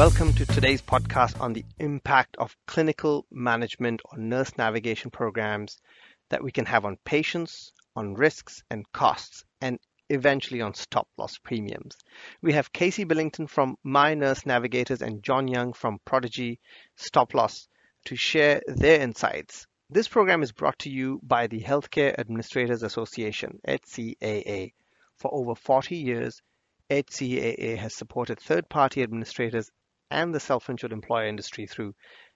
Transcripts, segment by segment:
Welcome to today's podcast on the impact of clinical management or nurse navigation programs that we can have on patients, on risks and costs, and eventually on stop loss premiums. We have Casey Billington from My Nurse Navigators and John Young from Prodigy Stop Loss to share their insights. This program is brought to you by the Healthcare Administrators Association, HCAA. For over 40 years, HCAA has supported third party administrators and the self insured employer industry through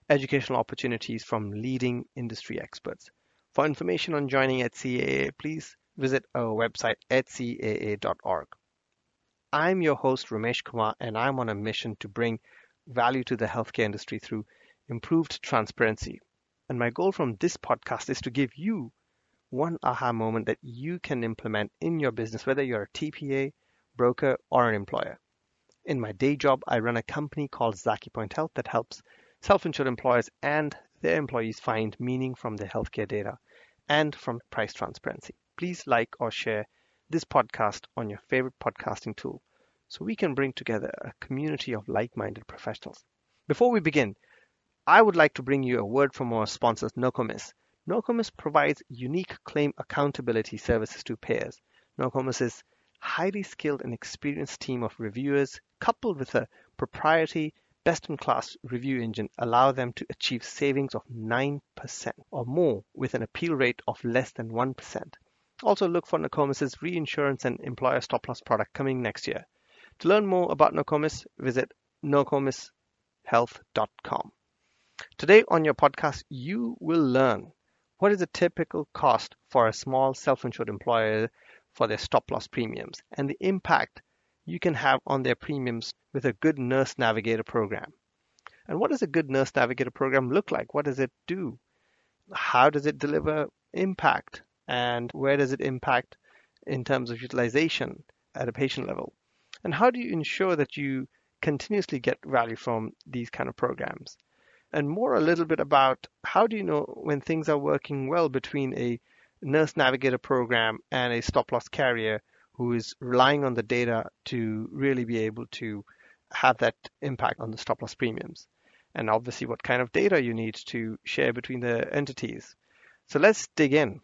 educational opportunities from leading industry experts. For information on joining HCAA, please visit our website at caa.org. I'm your host, Ramesh Kumar, and I'm on a mission to bring value to the healthcare industry through improved transparency. And my goal from this podcast is to give you one aha moment that you can implement in your business, whether you're a TPA, broker, or an employer. In my day job, I run a company called ZakiPoint Health that helps self insured employers and their employees find meaning from their healthcare data and from price transparency please like or share this podcast on your favorite podcasting tool so we can bring together a community of like minded professionals. Before we begin, I would like to bring you a word from our sponsors, Nokomis. Nokomis provides unique claim accountability services to payers. Nokomis' highly skilled and experienced team of reviewers, coupled with a proprietary best-in-class review engine allow them to achieve savings of 9% or more with an appeal rate of less than 1%. Also look for Nokomis' reinsurance and employer stop loss product coming next year. To learn more about Nokomis, visit nokomishealth.com. Today on your podcast, you will learn what is a typical cost for a small self-insured employer for their stop loss premiums and the impact you can have on their premiums with a good nurse navigator program. And what does a good nurse navigator program look like? What does it do? How does it deliver impact? and where does it impact in terms of utilization at a patient level? And how do you ensure that you continuously get value from these kind of programs? And more a little bit about how do you know when things are working well between a nurse navigator program and a stop loss carrier who is relying on the data to really be able to have that impact on the stop loss premiums. And obviously, what kind of data you need to share between the entities. So let's dig in.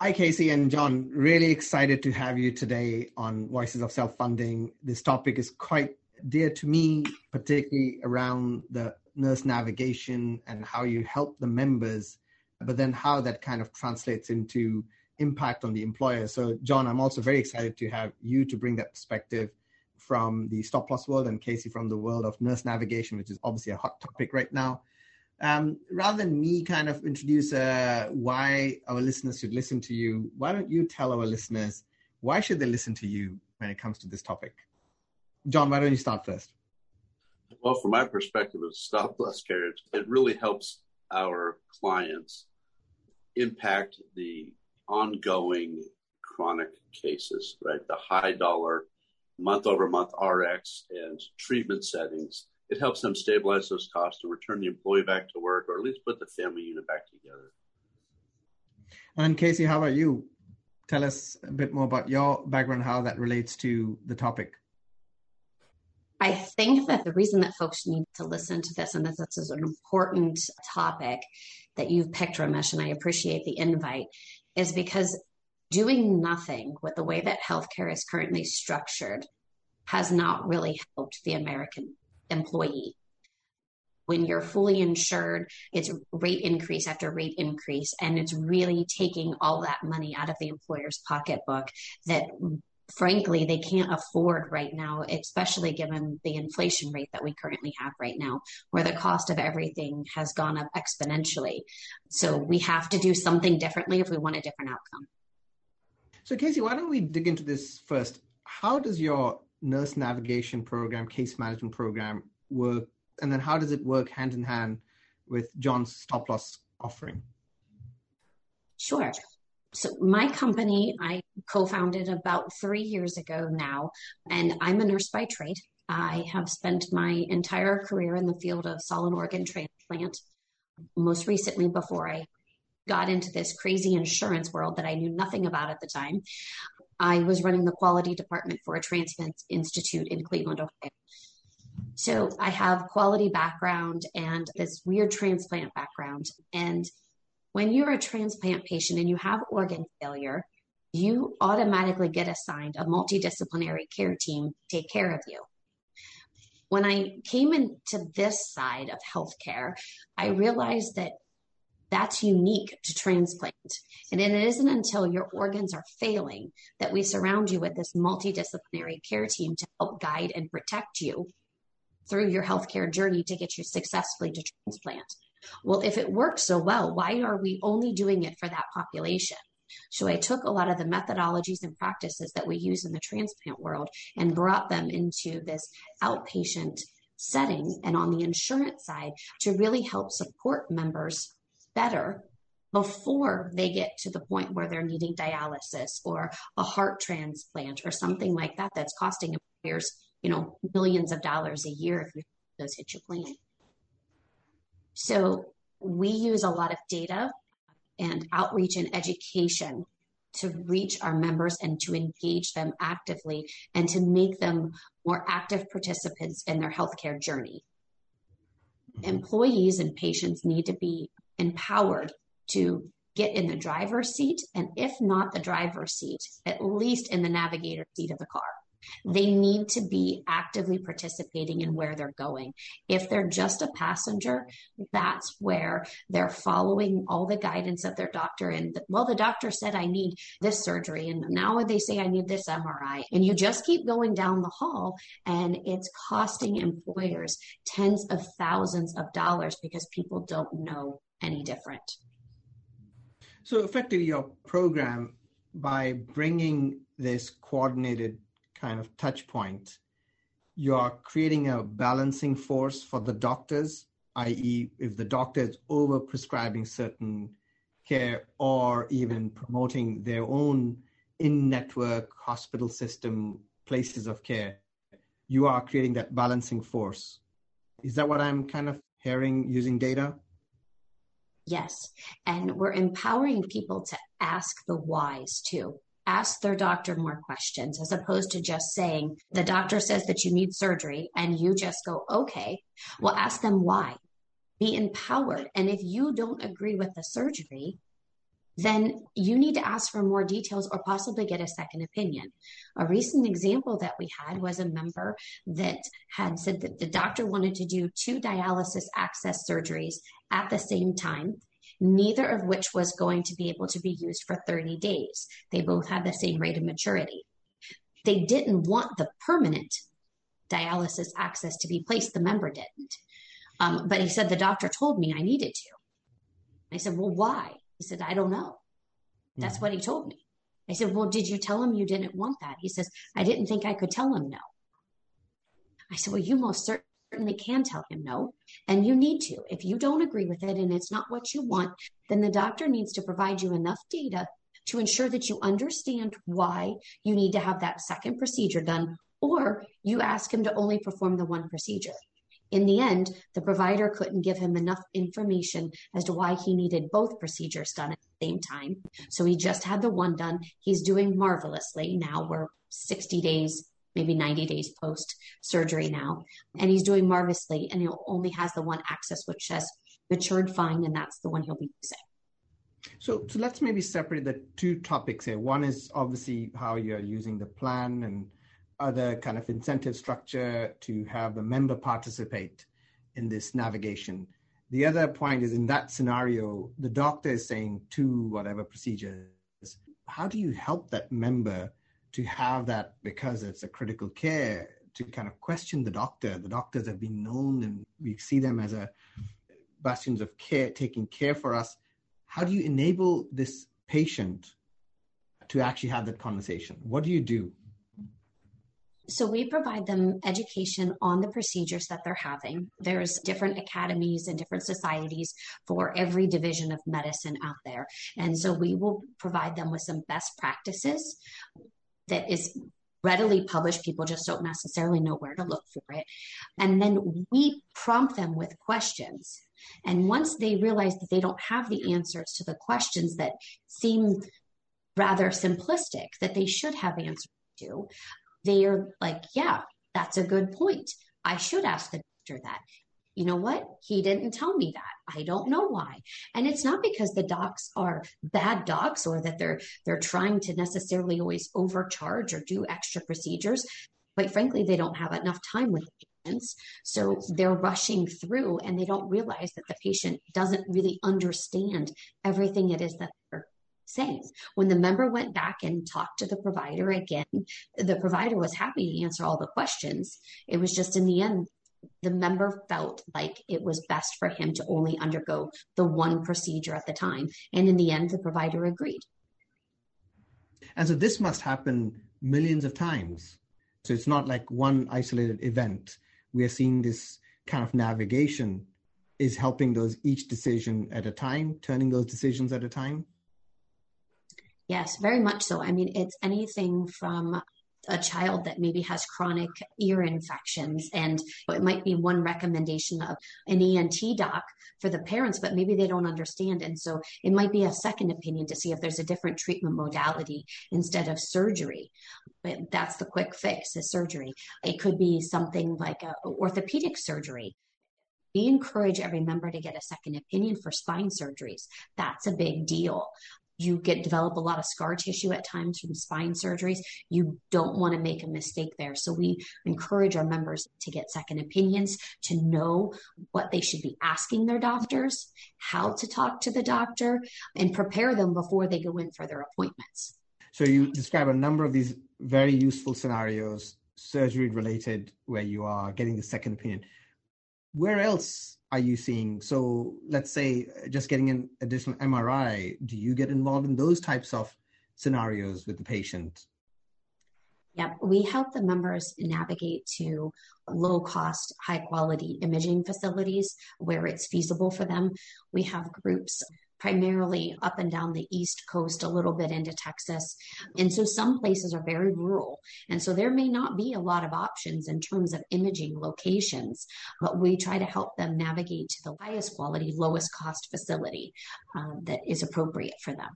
Hi, Casey and John. Really excited to have you today on Voices of Self Funding. This topic is quite dear to me, particularly around the nurse navigation and how you help the members, but then how that kind of translates into impact on the employer. So, John, I'm also very excited to have you to bring that perspective from the stop loss world and Casey from the world of nurse navigation, which is obviously a hot topic right now. Um, rather than me kind of introduce uh, why our listeners should listen to you, why don't you tell our listeners why should they listen to you when it comes to this topic? John, why don't you start first? Well, from my perspective as stop loss carriage, it really helps our clients impact the ongoing chronic cases, right? The high dollar month over month RX and treatment settings it helps them stabilize those costs and return the employee back to work or at least put the family unit back together. And Casey, how about you? Tell us a bit more about your background, how that relates to the topic. I think that the reason that folks need to listen to this and that this is an important topic that you've picked, Ramesh, and I appreciate the invite, is because doing nothing with the way that healthcare is currently structured has not really helped the American employee. When you're fully insured, it's rate increase after rate increase, and it's really taking all that money out of the employer's pocketbook that frankly they can't afford right now, especially given the inflation rate that we currently have right now, where the cost of everything has gone up exponentially. So we have to do something differently if we want a different outcome. So, Casey, why don't we dig into this first? How does your nurse navigation program, case management program work? And then how does it work hand in hand with John's stop loss offering? Sure. So, my company I co founded about three years ago now, and I'm a nurse by trade. I have spent my entire career in the field of solid organ transplant. Most recently, before I got into this crazy insurance world that I knew nothing about at the time, I was running the quality department for a transplant institute in Cleveland, Ohio. So I have quality background and this weird transplant background. And when you're a transplant patient and you have organ failure, you automatically get assigned a multidisciplinary care team to take care of you. When I came into this side of healthcare, I realized that that's unique to transplant. And it isn't until your organs are failing that we surround you with this multidisciplinary care team to help guide and protect you through your healthcare journey to get you successfully to transplant. Well, if it works so well, why are we only doing it for that population? So I took a lot of the methodologies and practices that we use in the transplant world and brought them into this outpatient setting and on the insurance side to really help support members better before they get to the point where they're needing dialysis or a heart transplant or something like that that's costing employers, you know, millions of dollars a year if those hit your plan. So we use a lot of data and outreach and education to reach our members and to engage them actively and to make them more active participants in their healthcare journey. Mm-hmm. Employees and patients need to be empowered to get in the driver's seat, and if not the driver's seat, at least in the navigator seat of the car. They need to be actively participating in where they're going. If they're just a passenger, that's where they're following all the guidance of their doctor. And well, the doctor said I need this surgery, and now they say I need this MRI. And you just keep going down the hall, and it's costing employers tens of thousands of dollars because people don't know any different. So, effectively, your program, by bringing this coordinated kind of touch point, you are creating a balancing force for the doctors, i.e., if the doctor is over prescribing certain care or even promoting their own in network hospital system places of care, you are creating that balancing force. Is that what I'm kind of hearing using data? Yes. And we're empowering people to ask the whys too. Ask their doctor more questions as opposed to just saying, the doctor says that you need surgery and you just go, okay. Well, ask them why. Be empowered. And if you don't agree with the surgery, then you need to ask for more details or possibly get a second opinion. A recent example that we had was a member that had said that the doctor wanted to do two dialysis access surgeries at the same time, neither of which was going to be able to be used for 30 days. They both had the same rate of maturity. They didn't want the permanent dialysis access to be placed, the member didn't. Um, but he said, The doctor told me I needed to. I said, Well, why? He said, I don't know. That's mm-hmm. what he told me. I said, Well, did you tell him you didn't want that? He says, I didn't think I could tell him no. I said, Well, you most certainly can tell him no. And you need to. If you don't agree with it and it's not what you want, then the doctor needs to provide you enough data to ensure that you understand why you need to have that second procedure done, or you ask him to only perform the one procedure. In the end, the provider couldn't give him enough information as to why he needed both procedures done at the same time. So he just had the one done. He's doing marvelously. Now we're 60 days, maybe 90 days post surgery now. And he's doing marvelously. And he only has the one access, which has matured fine. And that's the one he'll be using. So, so let's maybe separate the two topics here. One is obviously how you're using the plan and other kind of incentive structure to have the member participate in this navigation. The other point is in that scenario, the doctor is saying to whatever procedures, how do you help that member to have that because it's a critical care to kind of question the doctor? The doctors have been known and we see them as a bastions of care, taking care for us. How do you enable this patient to actually have that conversation? What do you do? So we provide them education on the procedures that they're having. There's different academies and different societies for every division of medicine out there. And so we will provide them with some best practices that is readily published. People just don't necessarily know where to look for it. And then we prompt them with questions. And once they realize that they don't have the answers to the questions that seem rather simplistic, that they should have answers to, they're like, yeah, that's a good point. I should ask the doctor that. You know what? He didn't tell me that. I don't know why. And it's not because the docs are bad docs or that they're they're trying to necessarily always overcharge or do extra procedures. Quite frankly, they don't have enough time with patients. So they're rushing through and they don't realize that the patient doesn't really understand everything it is that they're saying. When the member went back and talked to the provider again, the provider was happy to answer all the questions. It was just in the end, the member felt like it was best for him to only undergo the one procedure at the time. And in the end, the provider agreed. And so this must happen millions of times. So it's not like one isolated event. We are seeing this kind of navigation is helping those each decision at a time, turning those decisions at a time. Yes, very much so. I mean, it's anything from a child that maybe has chronic ear infections and it might be one recommendation of an ENT doc for the parents but maybe they don't understand. And so it might be a second opinion to see if there's a different treatment modality instead of surgery. But that's the quick fix is surgery. It could be something like a orthopedic surgery. We encourage every member to get a second opinion for spine surgeries. That's a big deal you get develop a lot of scar tissue at times from spine surgeries you don't want to make a mistake there. So we encourage our members to get second opinions to know what they should be asking their doctors how to talk to the doctor and prepare them before they go in for their appointments. So you describe a number of these very useful scenarios surgery related where you are getting the second opinion. Where else are you seeing? So let's say uh, just getting an additional MRI, do you get involved in those types of scenarios with the patient? Yep, we help the members navigate to low cost, high quality imaging facilities where it's feasible for them. We have groups primarily up and down the East Coast, a little bit into Texas. And so some places are very rural. And so there may not be a lot of options in terms of imaging locations, but we try to help them navigate to the highest quality, lowest cost facility um, that is appropriate for them.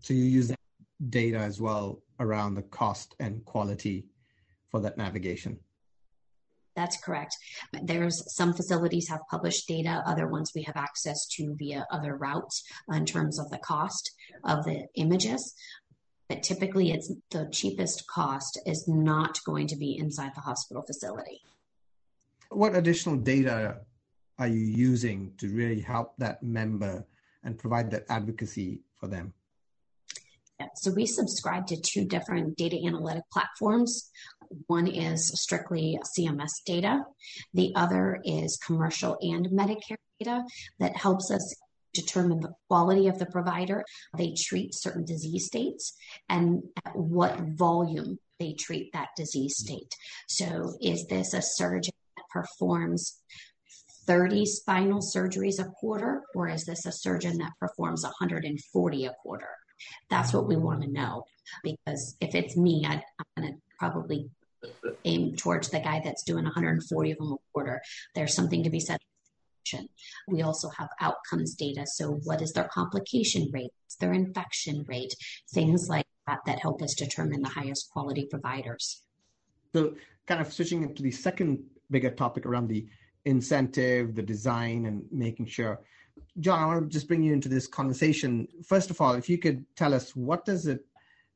So you use data as well around the cost and quality for that navigation. That's correct. There's some facilities have published data, other ones we have access to via other routes in terms of the cost of the images. But typically, it's the cheapest cost is not going to be inside the hospital facility. What additional data are you using to really help that member and provide that advocacy for them? So we subscribe to two different data analytic platforms. One is strictly CMS data. The other is commercial and Medicare data that helps us determine the quality of the provider they treat certain disease states and at what volume they treat that disease state. So is this a surgeon that performs 30 spinal surgeries a quarter, or is this a surgeon that performs 140 a quarter? That's what we want to know. Because if it's me, i am going to probably aim towards the guy that's doing 140 of them a quarter. There's something to be said. We also have outcomes data. So, what is their complication rate? Their infection rate? Things like that that help us determine the highest quality providers. So, kind of switching into the second bigger topic around the incentive, the design, and making sure John, I want to just bring you into this conversation. First of all, if you could tell us what does it,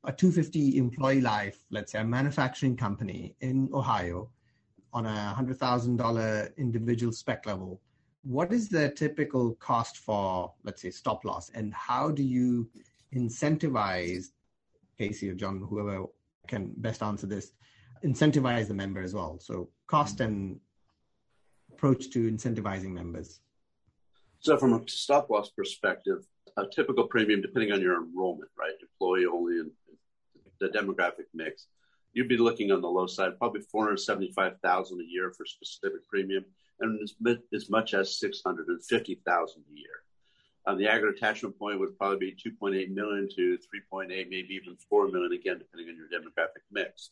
a 250 employee life, let's say a manufacturing company in Ohio, on a hundred thousand dollar individual spec level, what is the typical cost for, let's say, stop loss, and how do you incentivize Casey or John, whoever can best answer this, incentivize the member as well? So cost and approach to incentivizing members. So, from a stop loss perspective, a typical premium, depending on your enrollment, right, employee only and the demographic mix, you'd be looking on the low side, probably 475,000 a year for specific premium, and as, as much as 650,000 a year. Um, the aggregate attachment point would probably be 2.8 million to 3.8, maybe even 4 million, again, depending on your demographic mix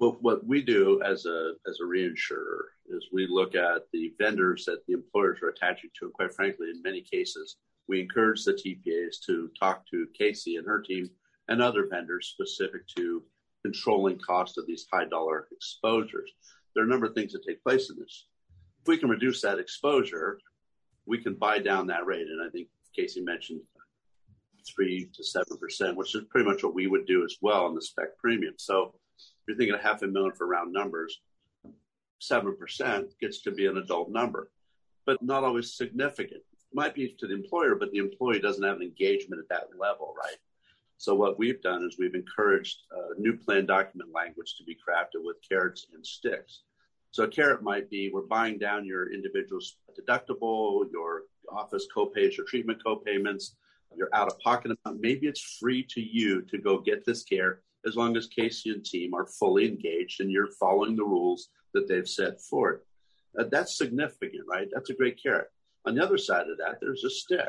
what, what we do as a as a reinsurer is we look at the vendors that the employers are attaching to, and quite frankly, in many cases, we encourage the TPAs to talk to Casey and her team and other vendors specific to controlling cost of these high dollar exposures. there are a number of things that take place in this. If we can reduce that exposure, we can buy down that rate. And I think Casey mentioned three to seven percent, which is pretty much what we would do as well on the spec premium. So you're thinking a half a million for round numbers, seven percent gets to be an adult number, but not always significant. It might be to the employer, but the employee doesn't have an engagement at that level, right? So what we've done is we've encouraged uh, new plan document language to be crafted with carrots and sticks. So a carrot might be we're buying down your individual's deductible, your office copays, your treatment copayments, your out of pocket amount. Maybe it's free to you to go get this care as long as Casey and team are fully engaged and you're following the rules that they've set forth. Uh, that's significant, right? That's a great carrot. On the other side of that, there's a stick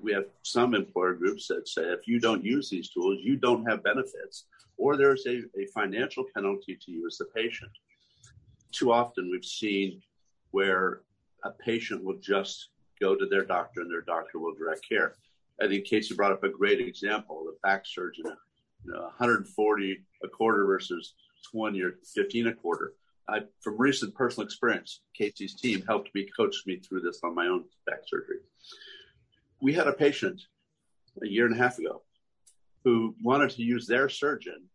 we have some employer groups that say if you don't use these tools, you don't have benefits, or there's a, a financial penalty to you as the patient. Too often we've seen where a patient will just go to their doctor and their doctor will direct care. I think Casey brought up a great example, the back surgeon, you know, 140 a quarter versus 20 or 15 a quarter. I, from recent personal experience, Casey's team helped me, coach me through this on my own back surgery we had a patient a year and a half ago who wanted to use their surgeon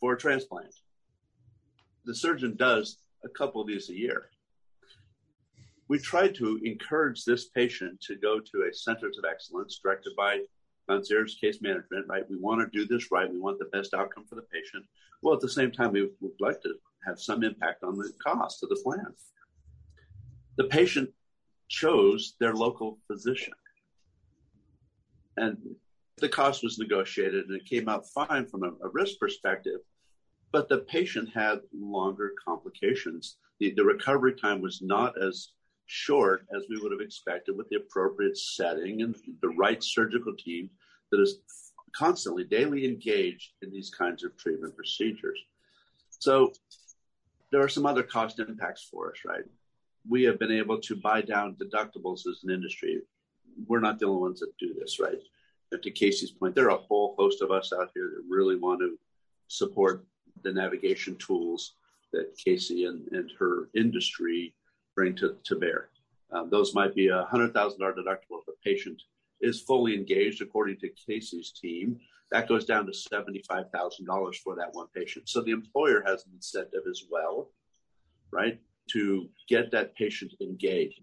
for a transplant. The surgeon does a couple of these a year. We tried to encourage this patient to go to a centers of excellence directed by concierge case management, right? We want to do this right. We want the best outcome for the patient. Well, at the same time, we would like to have some impact on the cost of the plan. The patient chose their local physician and the cost was negotiated and it came out fine from a, a risk perspective, but the patient had longer complications. The, the recovery time was not as short as we would have expected with the appropriate setting and the right surgical team that is constantly, daily engaged in these kinds of treatment procedures. So there are some other cost impacts for us, right? We have been able to buy down deductibles as an industry we're not the only ones that do this, right? And to Casey's point, there are a whole host of us out here that really want to support the navigation tools that Casey and, and her industry bring to, to bear. Um, those might be a $100,000 deductible if the patient is fully engaged, according to Casey's team. That goes down to $75,000 for that one patient. So the employer has an incentive as well, right, to get that patient engaged.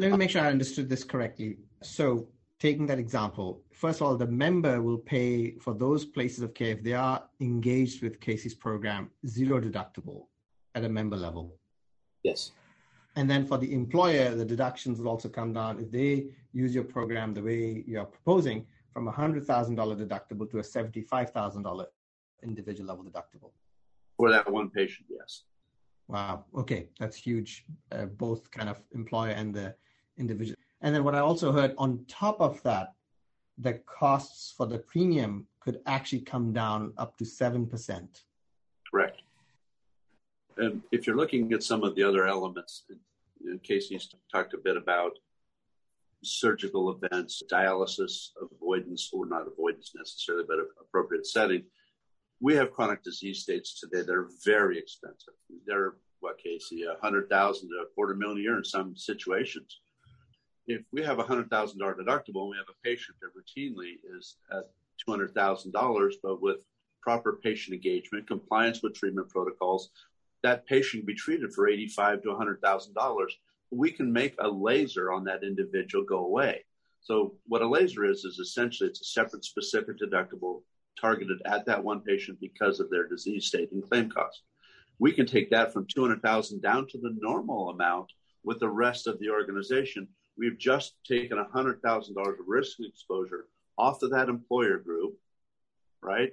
Let me make sure I understood this correctly. So, taking that example, first of all, the member will pay for those places of care if they are engaged with Casey's program, zero deductible at a member level. Yes. And then for the employer, the deductions will also come down if they use your program the way you're proposing from a $100,000 deductible to a $75,000 individual level deductible. For that one patient, yes. Wow. Okay, that's huge. Uh, both kind of employer and the individual. And then what I also heard on top of that, the costs for the premium could actually come down up to seven percent. Correct. And if you're looking at some of the other elements, uh, Casey's talked a bit about surgical events, dialysis avoidance, or not avoidance necessarily, but appropriate setting we have chronic disease states today that are very expensive. They're what Casey, a hundred thousand to a quarter million a year in some situations. If we have a hundred thousand dollar deductible and we have a patient that routinely is at two hundred thousand dollars, but with proper patient engagement, compliance with treatment protocols, that patient can be treated for eighty-five to hundred thousand dollars. We can make a laser on that individual go away. So what a laser is is essentially it's a separate specific deductible targeted at that one patient because of their disease state and claim cost. We can take that from 200,000 down to the normal amount with the rest of the organization. We've just taken $100,000 of risk exposure off of that employer group, right?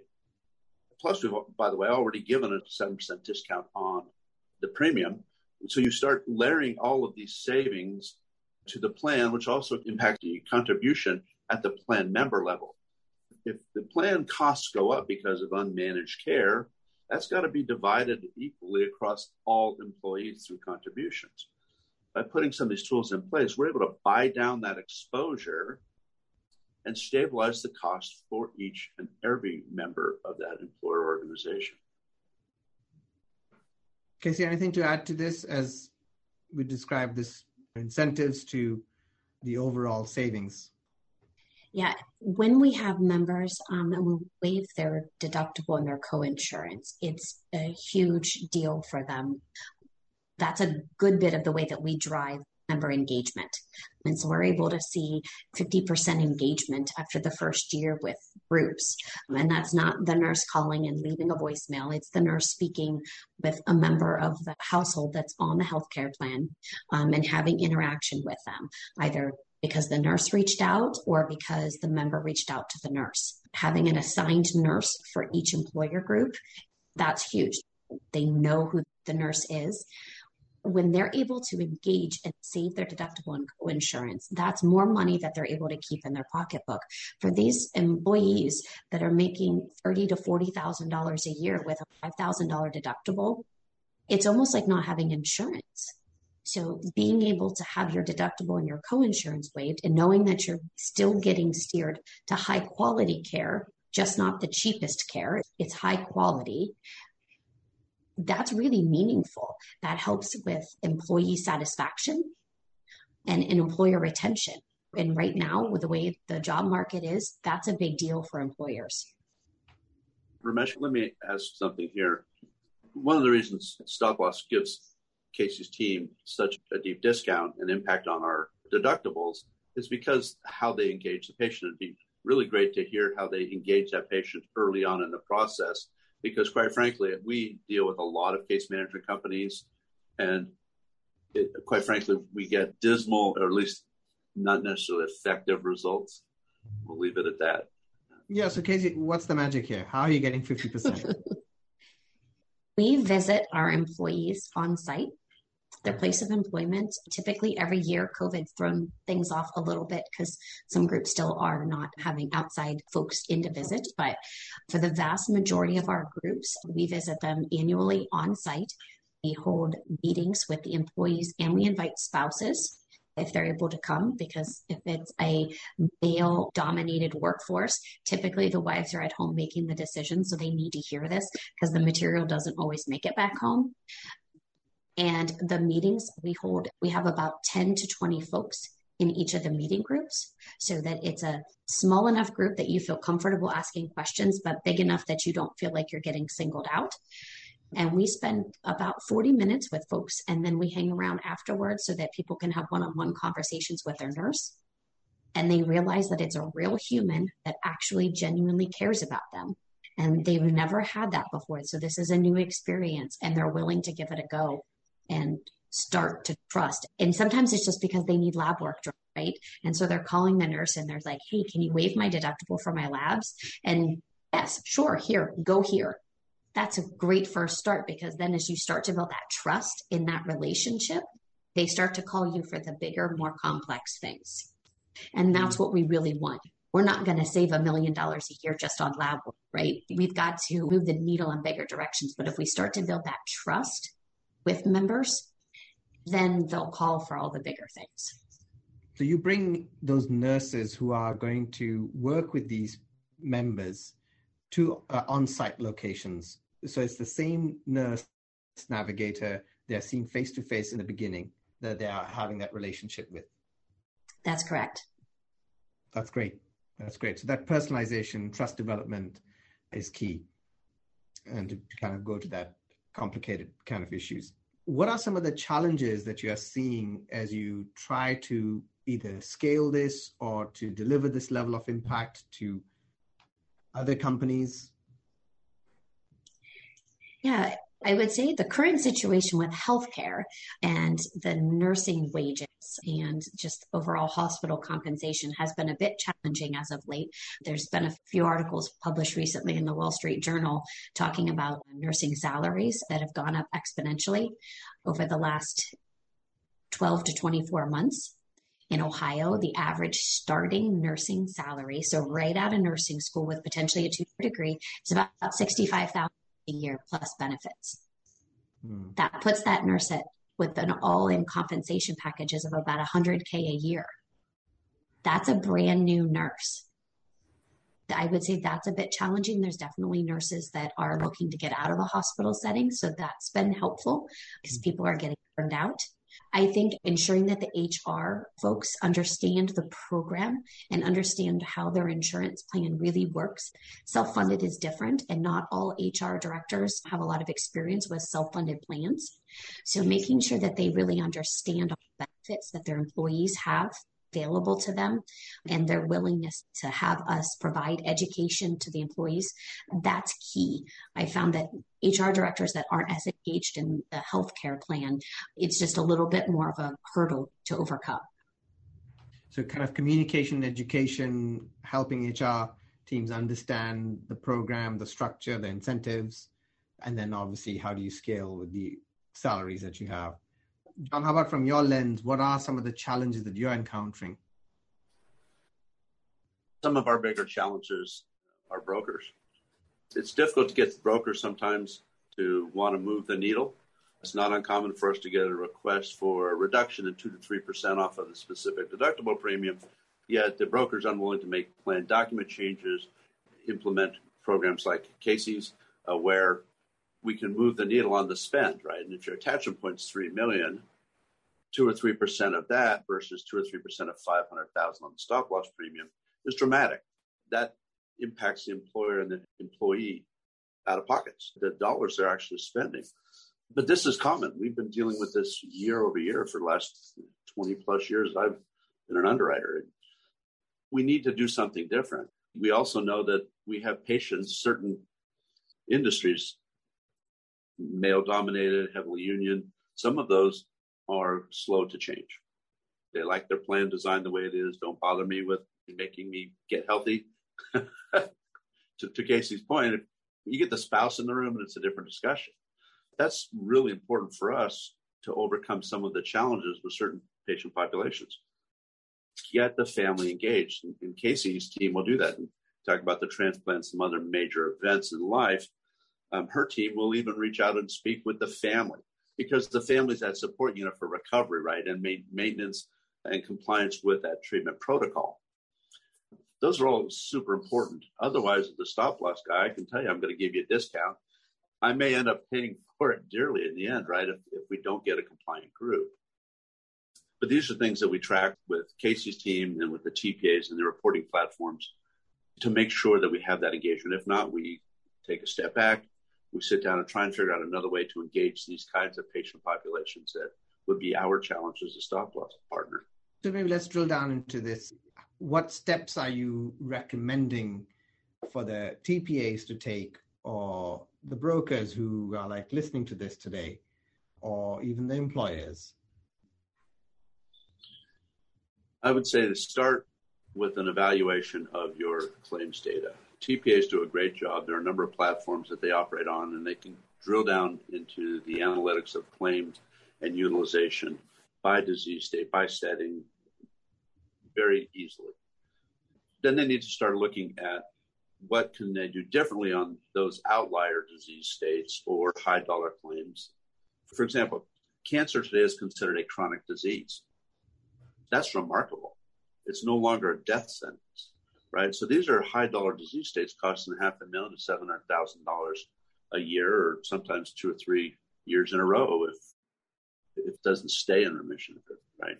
Plus, we've, by the way, already given a 7% discount on the premium. So you start layering all of these savings to the plan, which also impact the contribution at the plan member level if the plan costs go up because of unmanaged care, that's got to be divided equally across all employees through contributions. By putting some of these tools in place, we're able to buy down that exposure and stabilize the cost for each and every member of that employer organization. Casey, anything to add to this as we describe this incentives to the overall savings? Yeah, when we have members um, and we waive their deductible and their co-insurance, it's a huge deal for them. That's a good bit of the way that we drive member engagement. And so we're able to see 50% engagement after the first year with groups. And that's not the nurse calling and leaving a voicemail, it's the nurse speaking with a member of the household that's on the healthcare plan um, and having interaction with them, either because the nurse reached out or because the member reached out to the nurse. Having an assigned nurse for each employer group, that's huge. They know who the nurse is. When they're able to engage and save their deductible and co-insurance, that's more money that they're able to keep in their pocketbook. For these employees that are making thirty to forty thousand dollars a year with a five thousand dollar deductible, it's almost like not having insurance so being able to have your deductible and your co-insurance waived and knowing that you're still getting steered to high quality care, just not the cheapest care, it's high quality. That's really meaningful. That helps with employee satisfaction and, and employer retention. And right now, with the way the job market is, that's a big deal for employers. Ramesh, let me ask something here. One of the reasons stop loss gives Casey's team such a deep discount and impact on our deductibles is because how they engage the patient. It'd be really great to hear how they engage that patient early on in the process, because quite frankly, we deal with a lot of case management companies, and it, quite frankly, we get dismal or at least not necessarily effective results. We'll leave it at that. Yeah. So, Casey, what's the magic here? How are you getting 50%? we visit our employees on site their place of employment. Typically, every year, COVID's thrown things off a little bit because some groups still are not having outside folks in to visit. But for the vast majority of our groups, we visit them annually on site. We hold meetings with the employees and we invite spouses if they're able to come because if it's a male dominated workforce typically the wives are at home making the decisions so they need to hear this because the material doesn't always make it back home and the meetings we hold, we have about 10 to 20 folks in each of the meeting groups so that it's a small enough group that you feel comfortable asking questions, but big enough that you don't feel like you're getting singled out. And we spend about 40 minutes with folks and then we hang around afterwards so that people can have one on one conversations with their nurse. And they realize that it's a real human that actually genuinely cares about them. And they've never had that before. So this is a new experience and they're willing to give it a go and start to trust. And sometimes it's just because they need lab work done, right? And so they're calling the nurse and they're like, hey, can you waive my deductible for my labs? And yes, sure, here, go here. That's a great first start because then as you start to build that trust in that relationship, they start to call you for the bigger, more complex things. And that's mm-hmm. what we really want. We're not going to save a million dollars a year just on lab work, right? We've got to move the needle in bigger directions. But if we start to build that trust with members, then they'll call for all the bigger things. So you bring those nurses who are going to work with these members to uh, on-site locations. So it's the same nurse navigator they're seeing face to face in the beginning that they are having that relationship with. That's correct. That's great. That's great. So that personalization, trust development is key. And to kind of go to that complicated kind of issues. What are some of the challenges that you are seeing as you try to either scale this or to deliver this level of impact to other companies? Yeah, I would say the current situation with healthcare and the nursing wages and just overall hospital compensation has been a bit challenging as of late. There's been a few articles published recently in the Wall Street Journal talking about nursing salaries that have gone up exponentially over the last 12 to 24 months. In Ohio, the average starting nursing salary, so right out of nursing school with potentially a two year degree, is about 65000 a year plus benefits. Mm. That puts that nurse at with an all-in compensation packages of about 100k a year. That's a brand new nurse. I would say that's a bit challenging. There's definitely nurses that are looking to get out of a hospital setting. So that's been helpful because people are getting burned out. I think ensuring that the HR folks understand the program and understand how their insurance plan really works. Self funded is different, and not all HR directors have a lot of experience with self funded plans. So, making sure that they really understand all the benefits that their employees have available to them and their willingness to have us provide education to the employees that's key. I found that hr directors that aren't as engaged in the healthcare plan it's just a little bit more of a hurdle to overcome. So kind of communication education helping hr teams understand the program the structure the incentives and then obviously how do you scale with the salaries that you have John, how about from your lens? What are some of the challenges that you're encountering? Some of our bigger challenges are brokers. It's difficult to get brokers sometimes to want to move the needle. It's not uncommon for us to get a request for a reduction in 2 to 3% off of the specific deductible premium, yet the broker's unwilling to make plan document changes, implement programs like Casey's, uh, where we can move the needle on the spend, right? And if your attachment point's three million, two or three percent of that versus two or three percent of five hundred thousand on the stop loss premium is dramatic. That impacts the employer and the employee out of pockets, the dollars they're actually spending. But this is common. We've been dealing with this year over year for the last 20 plus years. I've been an underwriter. We need to do something different. We also know that we have patients, certain industries male dominated, heavily union. Some of those are slow to change. They like their plan designed the way it is. Don't bother me with making me get healthy. to, to Casey's point, if you get the spouse in the room and it's a different discussion. That's really important for us to overcome some of the challenges with certain patient populations. Get the family engaged. And, and Casey's team will do that and talk about the transplants, some other major events in life um, her team will even reach out and speak with the family because the family is that support unit for recovery, right? And ma- maintenance and compliance with that treatment protocol. Those are all super important. Otherwise, the stop loss guy, I can tell you, I'm going to give you a discount. I may end up paying for it dearly in the end, right? If, if we don't get a compliant group. But these are things that we track with Casey's team and with the TPAs and the reporting platforms to make sure that we have that engagement. If not, we take a step back, we sit down and try and figure out another way to engage these kinds of patient populations that would be our challenge as a stop loss partner. So maybe let's drill down into this. What steps are you recommending for the TPAs to take or the brokers who are like listening to this today or even the employers? I would say to start with an evaluation of your claims data. TPAs do a great job. There are a number of platforms that they operate on, and they can drill down into the analytics of claims and utilization by disease state, by setting, very easily. Then they need to start looking at what can they do differently on those outlier disease states or high dollar claims. For example, cancer today is considered a chronic disease. That's remarkable. It's no longer a death sentence right? So these are high dollar disease states costing half a million to seven hundred thousand dollars a year, or sometimes two or three years in a row if if it doesn't stay in remission, right?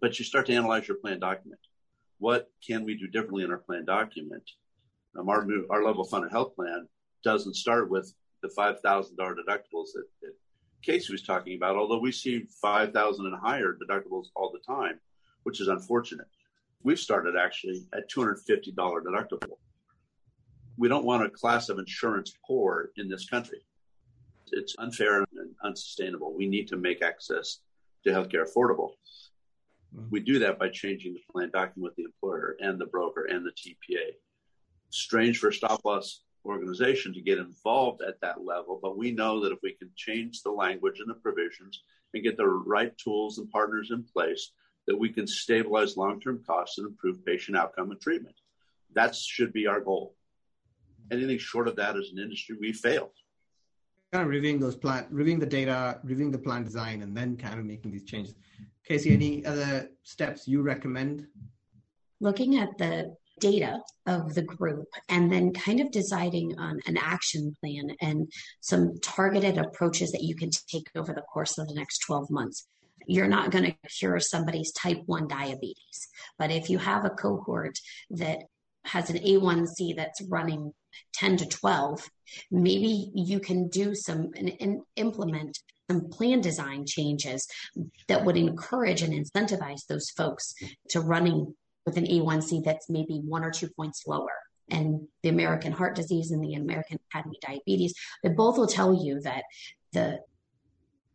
But you start to analyze your plan document. What can we do differently in our plan document? Um, our our level funded health plan doesn't start with the five thousand dollar deductibles that, that Casey was talking about. Although we see five thousand and higher deductibles all the time, which is unfortunate we've started actually at $250 deductible. We don't want a class of insurance poor in this country. It's unfair and unsustainable. We need to make access to healthcare affordable. Mm-hmm. We do that by changing the plan document with the employer and the broker and the TPA. Strange for a stop loss organization to get involved at that level, but we know that if we can change the language and the provisions and get the right tools and partners in place, that we can stabilize long-term costs and improve patient outcome and treatment. That should be our goal. Anything short of that as an industry, we fail. Kind of reviewing those plan, reviewing the data, reviewing the plan design, and then kind of making these changes. Casey, any other steps you recommend? Looking at the data of the group and then kind of deciding on an action plan and some targeted approaches that you can take over the course of the next 12 months. You're not going to cure somebody's type 1 diabetes, but if you have a cohort that has an A1C that's running 10 to 12, maybe you can do some and, and implement some plan design changes that would encourage and incentivize those folks to running with an A1C that's maybe one or two points lower. And the American Heart Disease and the American Academy of Diabetes, they both will tell you that the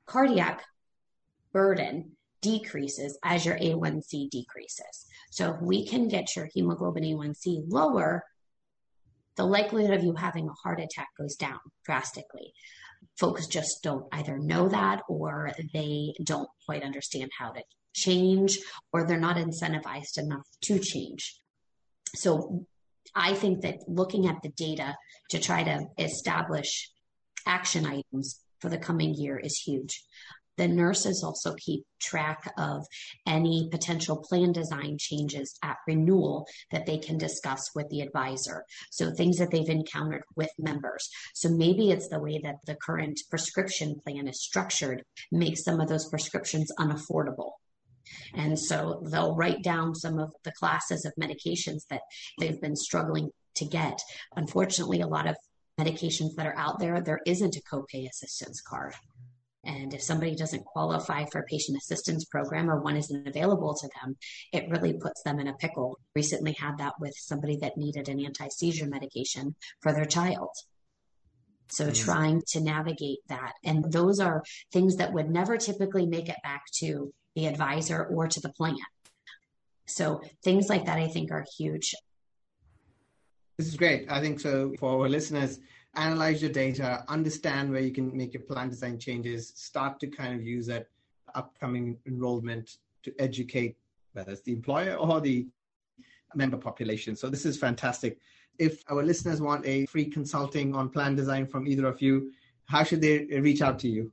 cardiac burden decreases as your A1C decreases. So if we can get your hemoglobin A1C lower, the likelihood of you having a heart attack goes down drastically. Folks just don't either know that or they don't quite understand how to change or they're not incentivized enough to change. So I think that looking at the data to try to establish action items for the coming year is huge. The nurses also keep track of any potential plan design changes at renewal that they can discuss with the advisor. So things that they've encountered with members. So maybe it's the way that the current prescription plan is structured makes some of those prescriptions unaffordable. And so they'll write down some of the classes of medications that they've been struggling to get. Unfortunately, a lot of medications that are out there, there isn't a copay assistance card. And if somebody doesn't qualify for a patient assistance program or one isn't available to them, it really puts them in a pickle. Recently had that with somebody that needed an anti seizure medication for their child. So mm-hmm. trying to navigate that. And those are things that would never typically make it back to the advisor or to the plan. So things like that I think are huge. This is great. I think so for our listeners analyze your data, understand where you can make your plan design changes, start to kind of use that upcoming enrollment to educate whether it's the employer or the member population. So this is fantastic. If our listeners want a free consulting on plan design from either of you, how should they reach out to you?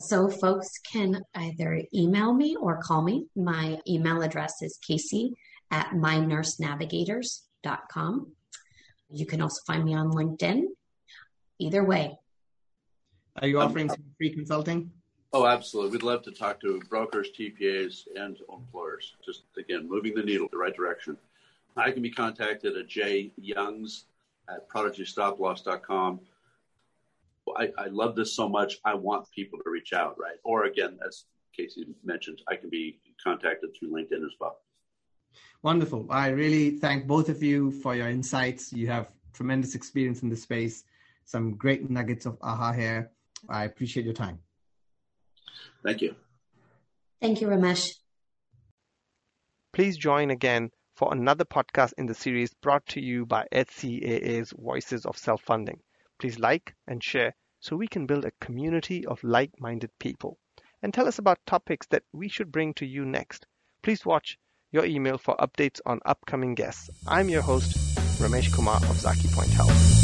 So folks can either email me or call me. My email address is casey at mynursenavigators.com. You can also find me on LinkedIn. Either way. Are you offering some free consulting? Oh, absolutely. We'd love to talk to brokers, TPAs, and employers. Just again, moving the needle the right direction. I can be contacted at jyoungs at prodigystoploss.com. I, I love this so much. I want people to reach out, right? Or again, as Casey mentioned, I can be contacted through LinkedIn as well. Wonderful. I really thank both of you for your insights. You have tremendous experience in this space, some great nuggets of aha here. I appreciate your time. Thank you. Thank you, Ramesh. Please join again for another podcast in the series brought to you by HCAA's Voices of Self Funding. Please like and share so we can build a community of like minded people. And tell us about topics that we should bring to you next. Please watch your email for updates on upcoming guests. I'm your host, Ramesh Kumar of ZakiPoint Health.